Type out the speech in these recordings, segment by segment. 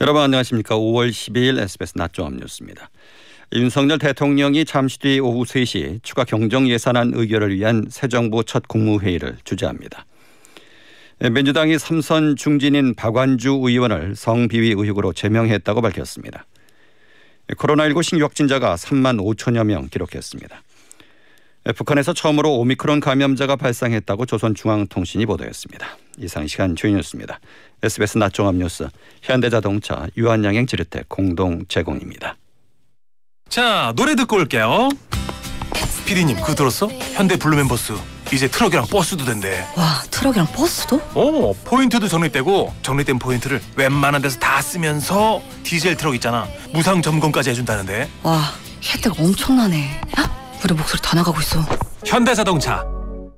여러분 안녕하십니까. 5월 12일 SBS 낮종합 뉴스입니다. 윤석열 대통령이 잠시 뒤 오후 3시 추가 경정 예산안 의결을 위한 새 정부 첫 국무회의를 주재합니다. 민주당이 삼선 중진인 박완주 의원을 성비위 의혹으로 제명했다고 밝혔습니다. 코로나19 신규 확진자가 3만 5천여 명 기록했습니다. 북한에서 처음으로 오미크론 감염자가 발생했다고 조선중앙통신이 보도했습니다. 이상 시각 주요 뉴스입니다. SBS 낮종합 뉴스 현대자동차 유한양행 지르텍 공동 제공입니다. 자 노래 듣고 올게요. 피디님 그거 들었어? 현대 블루멤버스 이제 트럭이랑 버스도 된대. 와 트럭이랑 버스도? 어 포인트도 적립되고 적립된 포인트를 웬만한 데서 다 쓰면서 디젤 트럭 있잖아 무상 점검까지 해준다는데. 와 혜택 엄청나네. 야 우리 목소리 다 나가고 있어. 현대자동차.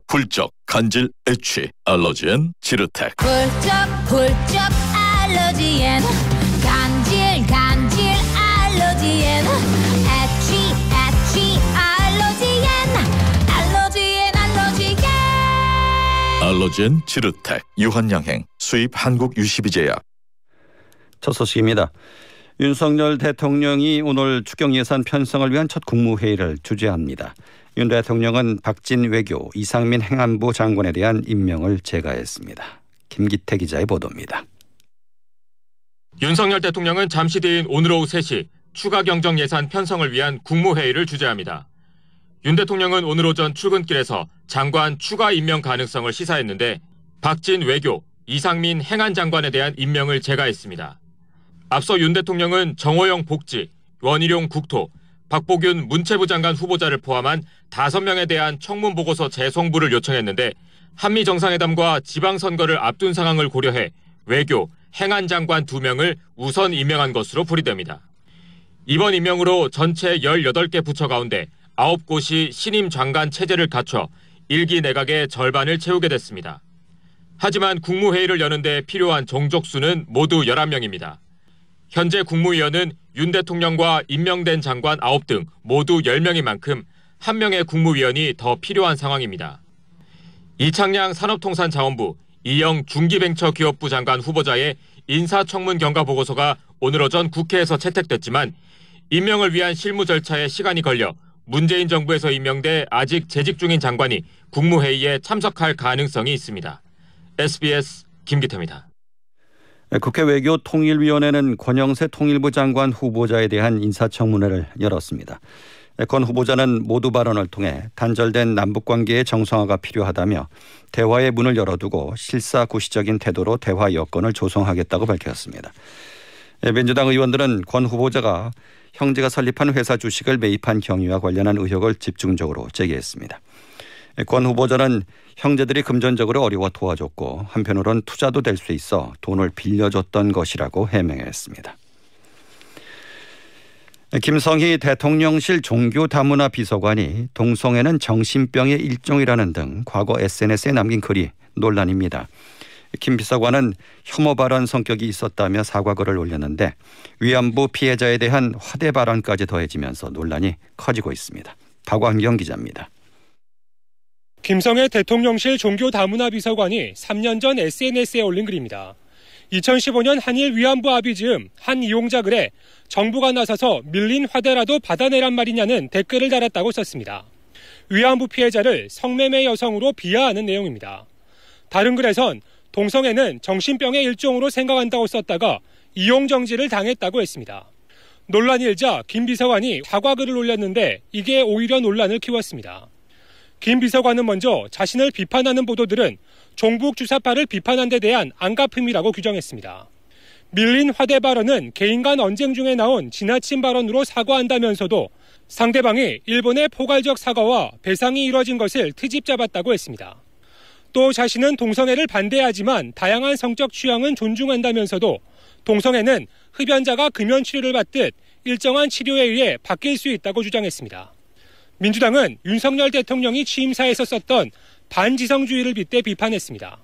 훌쩍 간질 애취 알러지엔 지르텍. 훌쩍 훌쩍 알러지엔. 간질 간질 알러지엔. 애취 애취 알러지엔. 알러지엔 알러지엔. 알러지엔 지르텍. 유한양행. 수입 한국 유시비제약. 첫 소식입니다. 윤석열 대통령이 오늘 추경 예산 편성을 위한 첫 국무회의를 주재합니다. 윤 대통령은 박진 외교, 이상민 행안부 장관에 대한 임명을 제거했습니다. 김기태 기자의 보도입니다. 윤석열 대통령은 잠시 뒤인 오늘 오후 3시 추가 경정 예산 편성을 위한 국무회의를 주재합니다. 윤 대통령은 오늘 오전 출근길에서 장관 추가 임명 가능성을 시사했는데 박진 외교, 이상민 행안 장관에 대한 임명을 제거했습니다. 앞서 윤 대통령은 정호영 복지, 원희룡 국토, 박보균 문체부 장관 후보자를 포함한 5명에 대한 청문 보고서 재송부를 요청했는데 한미 정상회담과 지방선거를 앞둔 상황을 고려해 외교, 행안 장관 2명을 우선 임명한 것으로 풀이됩니다. 이번 임명으로 전체 18개 부처 가운데 9곳이 신임 장관 체제를 갖춰 일기 내각의 절반을 채우게 됐습니다. 하지만 국무회의를 여는데 필요한 정족수는 모두 11명입니다. 현재 국무위원은 윤 대통령과 임명된 장관 9등 모두 10명인 만큼 한 명의 국무위원이 더 필요한 상황입니다. 이창양 산업통상자원부, 이영 중기벤처기업부 장관 후보자의 인사청문 경과 보고서가 오늘 오전 국회에서 채택됐지만 임명을 위한 실무 절차에 시간이 걸려 문재인 정부에서 임명돼 아직 재직 중인 장관이 국무회의에 참석할 가능성이 있습니다. SBS 김기태입니다. 국회 외교 통일위원회는 권영세 통일부 장관 후보자에 대한 인사청문회를 열었습니다. 권 후보자는 모두 발언을 통해 단절된 남북 관계의 정상화가 필요하다며 대화의 문을 열어두고 실사구시적인 태도로 대화 여건을 조성하겠다고 밝혔습니다. 민주당 의원들은 권 후보자가 형제가 설립한 회사 주식을 매입한 경위와 관련한 의혹을 집중적으로 제기했습니다. 권 후보자는 형제들이 금전적으로 어려워 도와줬고 한편으론 투자도 될 수 있어 돈을 빌려줬던 것이라고 해명했습니다. 김성희 대통령실 종교다문화 비서관이 동성애는 정신병의 일종이라는 등 과거 SNS에 남긴 글이 논란입니다. 김 비서관은 혐오 발언 성격이 있었다며 사과글을 올렸는데 위안부 피해자에 대한 화대 발언까지 더해지면서 논란이 커지고 있습니다. 박광경 기자입니다. 김성애 대통령실 종교다문화 비서관이 3년 전 SNS에 올린 글입니다. 2015년 한일 위안부 합의 즈음 한 이용자 글에 정부가 나서서 밀린 화대라도 받아내란 말이냐는 댓글을 달았다고 썼습니다. 위안부 피해자를 성매매 여성으로 비하하는 내용입니다. 다른 글에선 동성애는 정신병의 일종으로 생각한다고 썼다가 이용 정지를 당했다고 했습니다. 논란이 일자 김 비서관이 사과글을 올렸는데 이게 오히려 논란을 키웠습니다. 김 비서관은 먼저 자신을 비판하는 보도들은 종북 주사파를 비판한 데 대한 안갚음이라고 규정했습니다. 밀린 화대 발언은 개인 간 언쟁 중에 나온 지나친 발언으로 사과한다면서도 상대방이 일본의 포괄적 사과와 배상이 이뤄진 것을 트집 잡았다고 했습니다. 또 자신은 동성애를 반대하지만 다양한 성적 취향은 존중한다면서도 동성애는 흡연자가 금연 치료를 받듯 일정한 치료에 의해 바뀔 수 있다고 주장했습니다. 민주당은 윤석열 대통령이 취임사에서 썼던 반지성주의를 빗대 비판했습니다.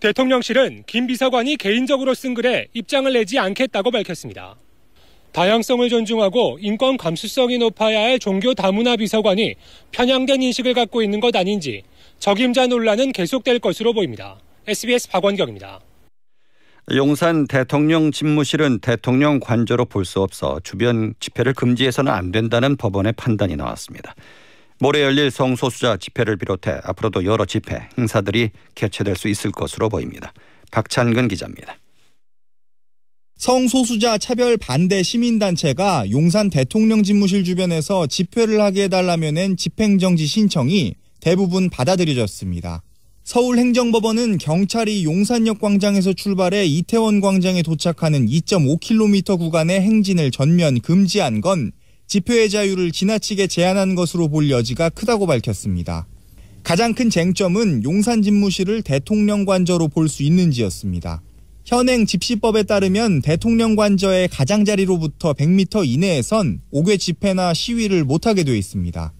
대통령실은 김 비서관이 개인적으로 쓴 글에 입장을 내지 않겠다고 밝혔습니다. 다양성을 존중하고 인권 감수성이 높아야 할 종교 다문화 비서관이 편향된 인식을 갖고 있는 것 아닌지 적임자 논란은 계속될 것으로 보입니다. SBS 박원경입니다. 용산 대통령 집무실은 대통령 관저로 볼 수 없어 주변 집회를 금지해서는 안 된다는 법원의 판단이 나왔습니다. 모레 열릴 성소수자 집회를 비롯해 앞으로도 여러 집회, 행사들이 개최될 수 있을 것으로 보입니다. 박찬근 기자입니다. 성소수자 차별 반대 시민단체가 용산 대통령 집무실 주변에서 집회를 하게 해달라며 낸 집행정지 신청이 대부분 받아들여졌습니다. 서울행정법원은 경찰이 용산역 광장에서 출발해 이태원 광장에 도착하는 2.5km 구간의 행진을 전면 금지한 건 집회의 자유를 지나치게 제한한 것으로 볼 여지가 크다고 밝혔습니다. 가장 큰 쟁점은 용산 집무실을 대통령 관저로 볼 수 있는지였습니다. 현행 집시법에 따르면 대통령 관저의 가장자리로부터 100m 이내에선 5개 집회나 시위를 못하게 되어 있습니다.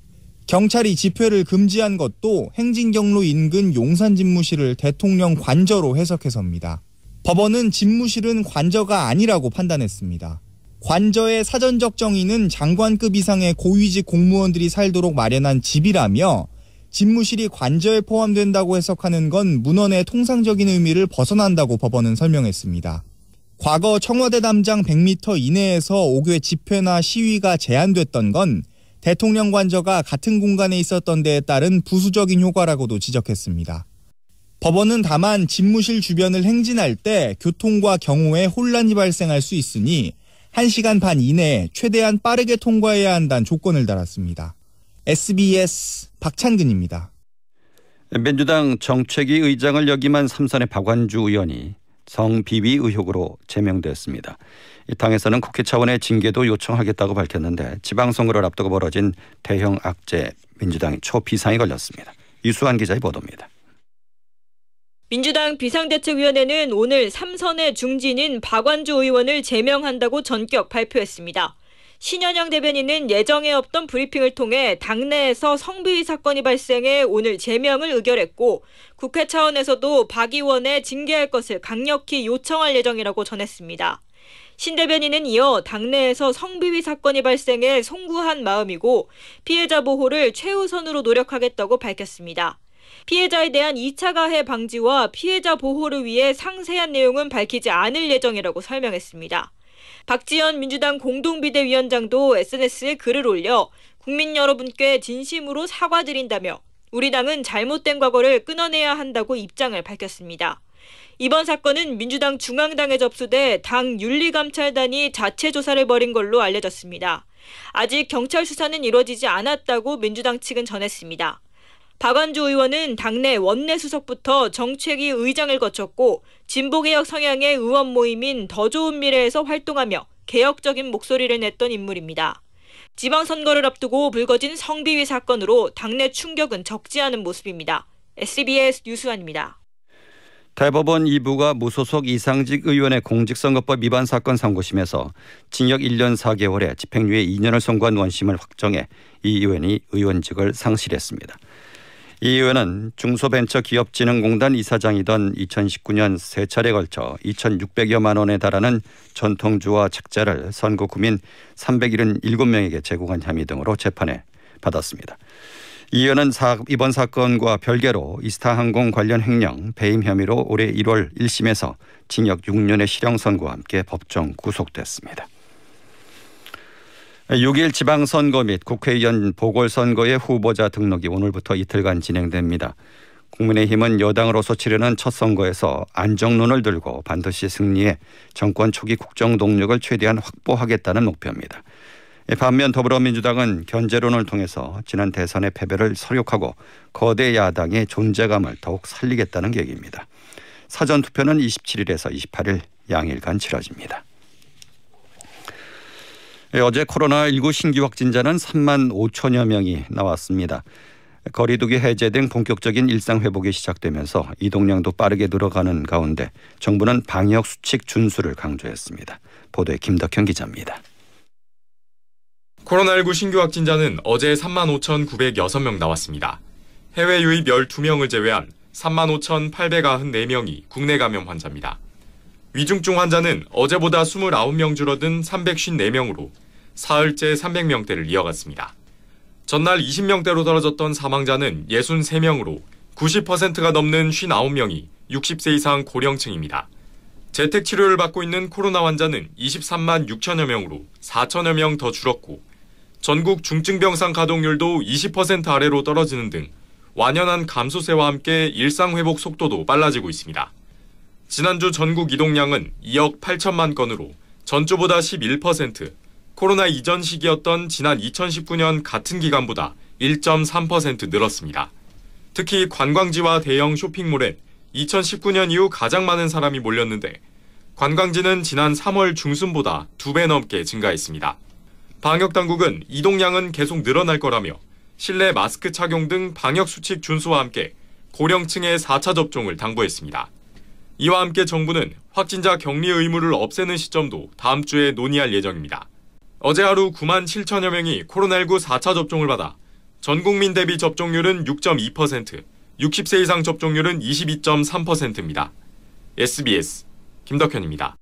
경찰이 집회를 금지한 것도 행진 경로 인근 용산 집무실을 대통령 관저로 해석해서입니다. 법원은 집무실은 관저가 아니라고 판단했습니다. 관저의 사전적 정의는 장관급 이상의 고위직 공무원들이 살도록 마련한 집이라며 집무실이 관저에 포함된다고 해석하는 건 문헌의 통상적인 의미를 벗어난다고 법원은 설명했습니다. 과거 청와대 담장 100m 이내에서 5개 집회나 시위가 제한됐던 건 대통령 관저가 같은 공간에 있었던 데에 따른 부수적인 효과라고도 지적했습니다. 법원은 다만 집무실 주변을 행진할 때 교통과 경호에 혼란이 발생할 수 있으니 1시간 반 이내에 최대한 빠르게 통과해야 한다는 조건을 달았습니다. SBS 박찬근입니다. 민주당 정책위 의장을 역임한 삼선의 박완주 의원이 성비위 의혹으로 제명됐습니다. 이 당에서는 국회 차원의 징계도 요청하겠다고 밝혔는데 지방선거를 앞두고 벌어진 대형 악재 민주당이 초비상이 걸렸습니다. 유수환 기자의 보도입니다. 민주당 비상대책위원회는 오늘 삼선의 중진인 박완주 의원을 제명한다고 전격 발표했습니다. 신현영 대변인은 예정에 없던 브리핑을 통해 당내에서 성비위 사건이 발생해 오늘 제명을 의결했고 국회 차원에서도 박 의원에 징계할 것을 강력히 요청할 예정이라고 전했습니다. 신 대변인은 이어 당내에서 성비위 사건이 발생해 송구한 마음이고 피해자 보호를 최우선으로 노력하겠다고 밝혔습니다. 피해자에 대한 2차 가해 방지와 피해자 보호를 위해 상세한 내용은 밝히지 않을 예정이라고 설명했습니다. 박지원 민주당 공동비대위원장도 SNS에 글을 올려 국민 여러분께 진심으로 사과드린다며 우리 당은 잘못된 과거를 끊어내야 한다고 입장을 밝혔습니다. 이번 사건은 민주당 중앙당에 접수돼 당 윤리감찰단이 자체 조사를 벌인 걸로 알려졌습니다. 아직 경찰 수사는 이루어지지 않았다고 민주당 측은 전했습니다. 박완주 의원은 당내 원내 수석부터 정책위 의장을 거쳤고 진보개혁 성향의 의원 모임인 더 좋은 미래에서 활동하며 개혁적인 목소리를 냈던 인물입니다. 지방선거를 앞두고 불거진 성비위 사건으로 당내 충격은 적지 않은 모습입니다. SBS 뉴스완입니다. 대법원 2부가 무소속 이상직 의원의 공직선거법 위반 사건 상고심에서 징역 1년 4개월에 집행유예 2년을 선고한 원심을 확정해 이 의원이 의원직을 상실했습니다. 이 의원은 중소벤처기업진흥공단 이사장이던 2019년 세 차례 걸쳐 2,600여만 원에 달하는 전통주와 책자를 선고 구민 377명에게 제공한 혐의 등으로 재판에 받았습니다. 이 의원은 이번 사건과 별개로 이스타항공 관련 횡령, 배임 혐의로 올해 1월 1심에서 징역 6년의 실형 선고와 함께 법정 구속됐습니다. 6일 지방선거 및 국회의원 보궐선거의 후보자 등록이 오늘부터 이틀간 진행됩니다. 국민의힘은 여당으로서 치르는 첫 선거에서 안정론을 들고 반드시 승리해 정권 초기 국정 동력을 최대한 확보하겠다는 목표입니다. 반면 더불어민주당은 견제론을 통해서 지난 대선의 패배를 설욕하고 거대 야당의 존재감을 더욱 살리겠다는 계획입니다. 사전투표는 27일에서 28일 양일간 치러집니다. 예, 어제 코로나19 신규 확진자는 3만 5천여 명이 나왔습니다. 거리두기 해제 등 본격적인 일상 회복이 시작되면서 이동량도 빠르게 늘어가는 가운데 정부는 방역 수칙 준수를 강조했습니다. 보도에 김덕현 기자입니다. 코로나19 신규 확진자는 어제 3만 5,906명 나왔습니다. 해외 유입 12명을 제외한 3만 5,894명이 국내 감염 환자입니다. 위중증 환자는 어제보다 29명 줄어든 354명으로 사흘째 300명대를 이어갔습니다. 전날 20명대로 떨어졌던 사망자는 63명으로 90%가 넘는 59명이 60세 이상 고령층입니다. 재택 치료를 받고 있는 코로나 환자는 23만 6천여 명으로 4천여 명 더 줄었고 전국 중증병상 가동률도 20% 아래로 떨어지는 등 완연한 감소세와 함께 일상 회복 속도도 빨라지고 있습니다. 지난주 전국 이동량은 2억 8천만 건으로 전주보다 11%, 코로나 이전 시기였던 지난 2019년 같은 기간보다 1.3% 늘었습니다. 특히 관광지와 대형 쇼핑몰엔 2019년 이후 가장 많은 사람이 몰렸는데 관광지는 지난 3월 중순보다 2배 넘게 증가했습니다. 방역 당국은 이동량은 계속 늘어날 거라며 실내 마스크 착용 등 방역 수칙 준수와 함께 고령층의 4차 접종을 당부했습니다. 이와 함께 정부는 확진자 격리 의무를 없애는 시점도 다음 주에 논의할 예정입니다. 어제 하루 9만 7천여 명이 코로나19 4차 접종을 받아 전 국민 대비 접종률은 6.2%, 60세 이상 접종률은 22.3%입니다. SBS 김덕현입니다.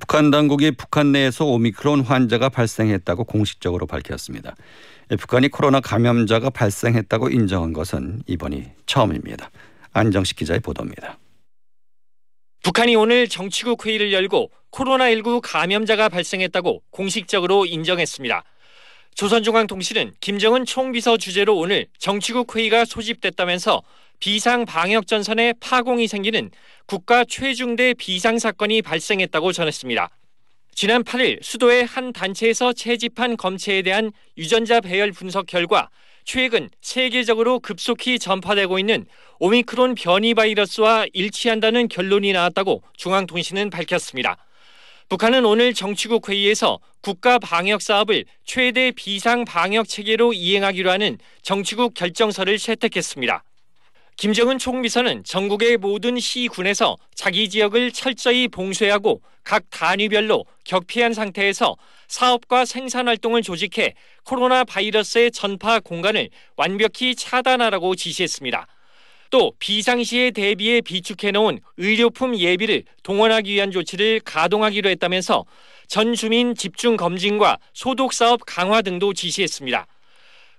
북한 당국이 북한 내에서 오미크론 환자가 발생했다고 공식적으로 밝혔습니다. 북한이 코로나 감염자가 발생했다고 인정한 것은 이번이 처음입니다. 안정식 기자의 보도입니다. 북한이 오늘 정치국 회의를 열고 코로나19 감염자가 발생했다고 공식적으로 인정했습니다. 조선중앙통신은 김정은 총비서 주재로 오늘 정치국 회의가 소집됐다면서 비상 방역 전선에 파공이 생기는 국가 최중대 비상 사건이 발생했다고 전했습니다. 지난 8일 수도의 한 단체에서 채집한 검체에 대한 유전자 배열 분석 결과 최근 세계적으로 급속히 전파되고 있는 오미크론 변이 바이러스와 일치한다는 결론이 나왔다고 중앙통신은 밝혔습니다. 북한은 오늘 정치국 회의에서 국가 방역 사업을 최대 비상 방역 체계로 이행하기로 하는 정치국 결정서를 채택했습니다. 김정은 총비서는 전국의 모든 시군에서 자기 지역을 철저히 봉쇄하고 각 단위별로 격피한 상태에서 사업과 생산 활동을 조직해 코로나 바이러스의 전파 공간을 완벽히 차단하라고 지시했습니다. 또 비상시에 대비해 비축해 놓은 의료품 예비를 동원하기 위한 조치를 가동하기로 했다면서 전 주민 집중 검진과 소독 사업 강화 등도 지시했습니다.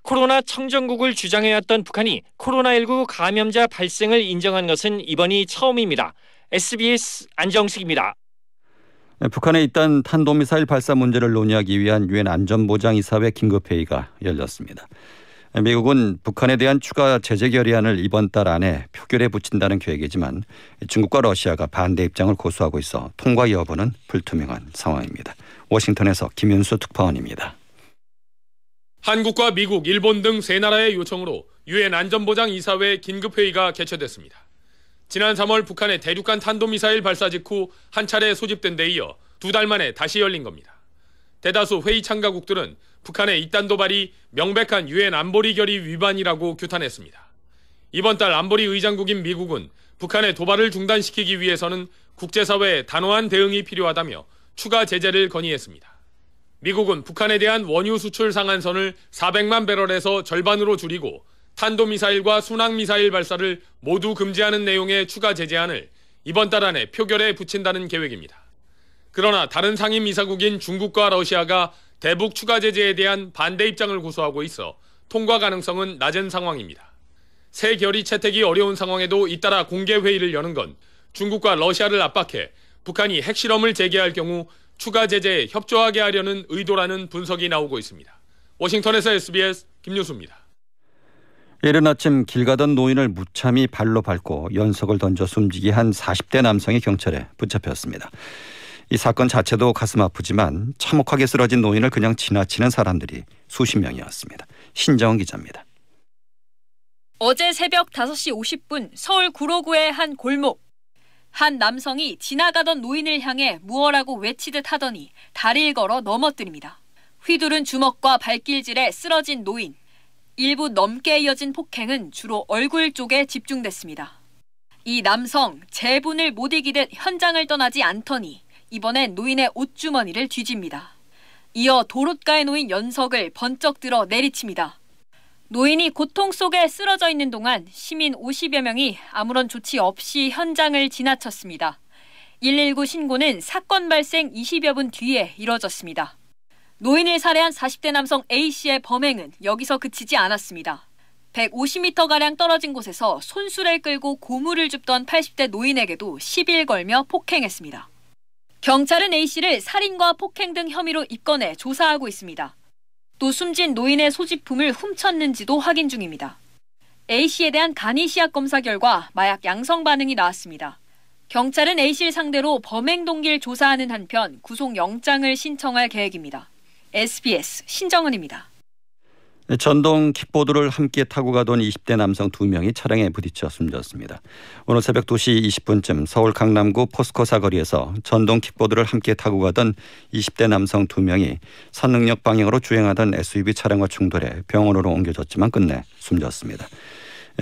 코로나 청정국을 주장해왔던 북한이 코로나19 감염자 발생을 인정한 것은 이번이 처음입니다. SBS 안정식입니다. 네, 북한의 잇단 탄도미사일 발사 문제를 논의하기 위한 유엔 안전보장이사회 긴급회의가 열렸습니다. 미국은 북한에 대한 추가 제재 결의안을 이번 달 안에 표결에 붙인다는 계획이지만 중국과 러시아가 반대 입장을 고수하고 있어 통과 여부는 불투명한 상황입니다. 워싱턴에서 김윤수 특파원입니다. 한국과 미국, 일본 등 세 나라의 요청으로 유엔 안전보장 이사회 긴급 회의가 개최됐습니다. 지난 3월 북한의 대륙간 탄도미사일 발사 직후 한 차례 소집된 데 이어 두 달 만에 다시 열린 겁니다. 대다수 회의 참가국들은 북한의 이딴 도발이 명백한 유엔 안보리 결의 위반이라고 규탄했습니다. 이번 달 안보리 의장국인 미국은 북한의 도발을 중단시키기 위해서는 국제사회의 단호한 대응이 필요하다며 추가 제재를 건의했습니다. 미국은 북한에 대한 원유 수출 상한선을 400만 배럴에서 절반으로 줄이고 탄도미사일과 순항미사일 발사를 모두 금지하는 내용의 추가 제재안을 이번 달 안에 표결에 붙인다는 계획입니다. 그러나 다른 상임이사국인 중국과 러시아가 대북 추가 제재에 대한 반대 입장을 고수하고 있어 통과 가능성은 낮은 상황입니다. 새 결의 채택이 어려운 상황에도 잇따라 공개 회의를 여는 건 중국과 러시아를 압박해 북한이 핵실험을 재개할 경우 추가 제재에 협조하게 하려는 의도라는 분석이 나오고 있습니다. 워싱턴에서 SBS 김효수입니다. 이른 아침 길 가던 노인을 무참히 발로 밟고 연석을 던져 숨지게 한 40대 남성이 경찰에 붙잡혔습니다. 이 사건 자체도 가슴 아프지만 참혹하게 쓰러진 노인을 그냥 지나치는 사람들이 수십 명이었습니다. 신정은 기자입니다. 어제 새벽 5시 50분 서울 구로구의 한 골목 한 남성이 지나가던 노인을 향해 무어라고 외치듯 하더니 다리를 걸어 넘어뜨립니다. 휘두른 주먹과 발길질에 쓰러진 노인. 일부 넘게 이어진 폭행은 주로 얼굴 쪽에 집중됐습니다. 이 남성 재분을 못 이기듯 현장을 떠나지 않더니 이번엔 노인의 옷주머니를 뒤집니다. 이어 도롯가에 놓인 연석을 번쩍 들어 내리칩니다. 노인이 고통 속에 쓰러져 있는 동안 시민 50여 명이 아무런 조치 없이 현장을 지나쳤습니다. 119 신고는 사건 발생 20여 분 뒤에 이뤄졌습니다. 노인을 살해한 40대 남성 A씨의 범행은 여기서 그치지 않았습니다. 150m가량 떨어진 곳에서 손수레를 끌고 고무를 줍던 80대 노인에게도 시비를 걸며 폭행했습니다. 경찰은 A씨를 살인과 폭행 등 혐의로 입건해 조사하고 있습니다. 또 숨진 노인의 소지품을 훔쳤는지도 확인 중입니다. A씨에 대한 간이 시약 검사 결과 마약 양성 반응이 나왔습니다. 경찰은 A씨를 상대로 범행 동기를 조사하는 한편 구속영장을 신청할 계획입니다. SBS 신정은입니다. 전동 킥보드를 함께 타고 가던 20대 남성 2명이 차량에 부딪혀 숨졌습니다. 오늘 새벽 2시 20분쯤 서울 강남구 포스코 사거리에서 전동 킥보드를 함께 타고 가던 20대 남성 2명이 선릉역 방향으로 주행하던 SUV 차량과 충돌해 병원으로 옮겨졌지만 끝내 숨졌습니다.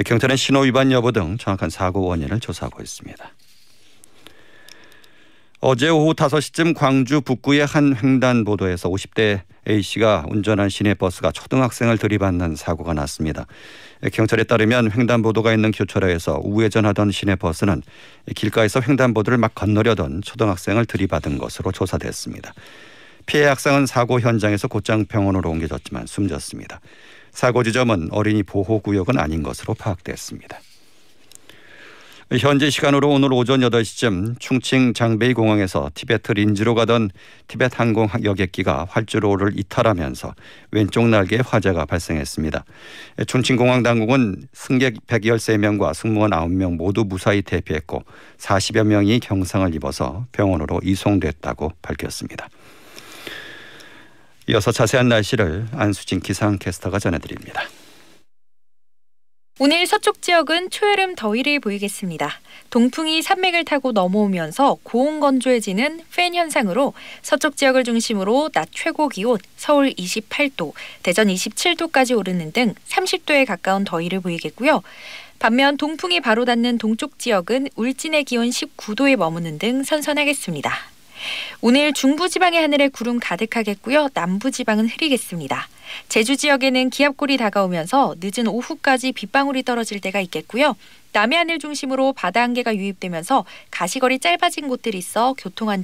경찰은 신호 위반 여부 등 정확한 사고 원인을 조사하고 있습니다. 어제 오후 5시쯤 광주 북구의 한 횡단보도에서 50대 A씨가 운전한 시내버스가 초등학생을 들이받는 사고가 났습니다. 경찰에 따르면 횡단보도가 있는 교차로에서 우회전하던 시내버스는 길가에서 횡단보도를 막 건너려던 초등학생을 들이받은 것으로 조사됐습니다. 피해 학생은 사고 현장에서 곧장 병원으로 옮겨졌지만 숨졌습니다. 사고 지점은 어린이 보호구역은 아닌 것으로 파악됐습니다. 현지 시간으로 오늘 오전 8시쯤 충칭 장베이 공항에서 티베트 린지로 가던 티베트 항공 여객기가 활주로를 이탈하면서 왼쪽 날개에 화재가 발생했습니다. 충칭 공항 당국은 승객 113명과 승무원 9명 모두 무사히 대피했고 40여 명이 경상을 입어서 병원으로 이송됐다고 밝혔습니다. 이어서 자세한 날씨를 안수진 기상캐스터가 전해드립니다. 오늘 서쪽 지역은 초여름 더위를 보이겠습니다. 동풍이 산맥을 타고 넘어오면서 고온 건조해지는 팬 현상으로 서쪽 지역을 중심으로 낮 최고 기온 서울 28도, 대전 27도까지 오르는 등 30도에 가까운 더위를 보이겠고요. 반면 동풍이 바로 닿는 동쪽 지역은 울진의 기온 19도에 머무는 등 선선하겠습니다. 오늘 중부지방의 하늘에 구름 가득하겠고요. 남부지방은 흐리겠습니다. 제주 지역에는 기압골이 다가오면서 늦은 오후까지 빗방울이 떨어질 때가 있겠고요. 남해안을 중심으로 바다 안개가 유입되면서 가시거리 짧아진 곳들이 있어 교통 안전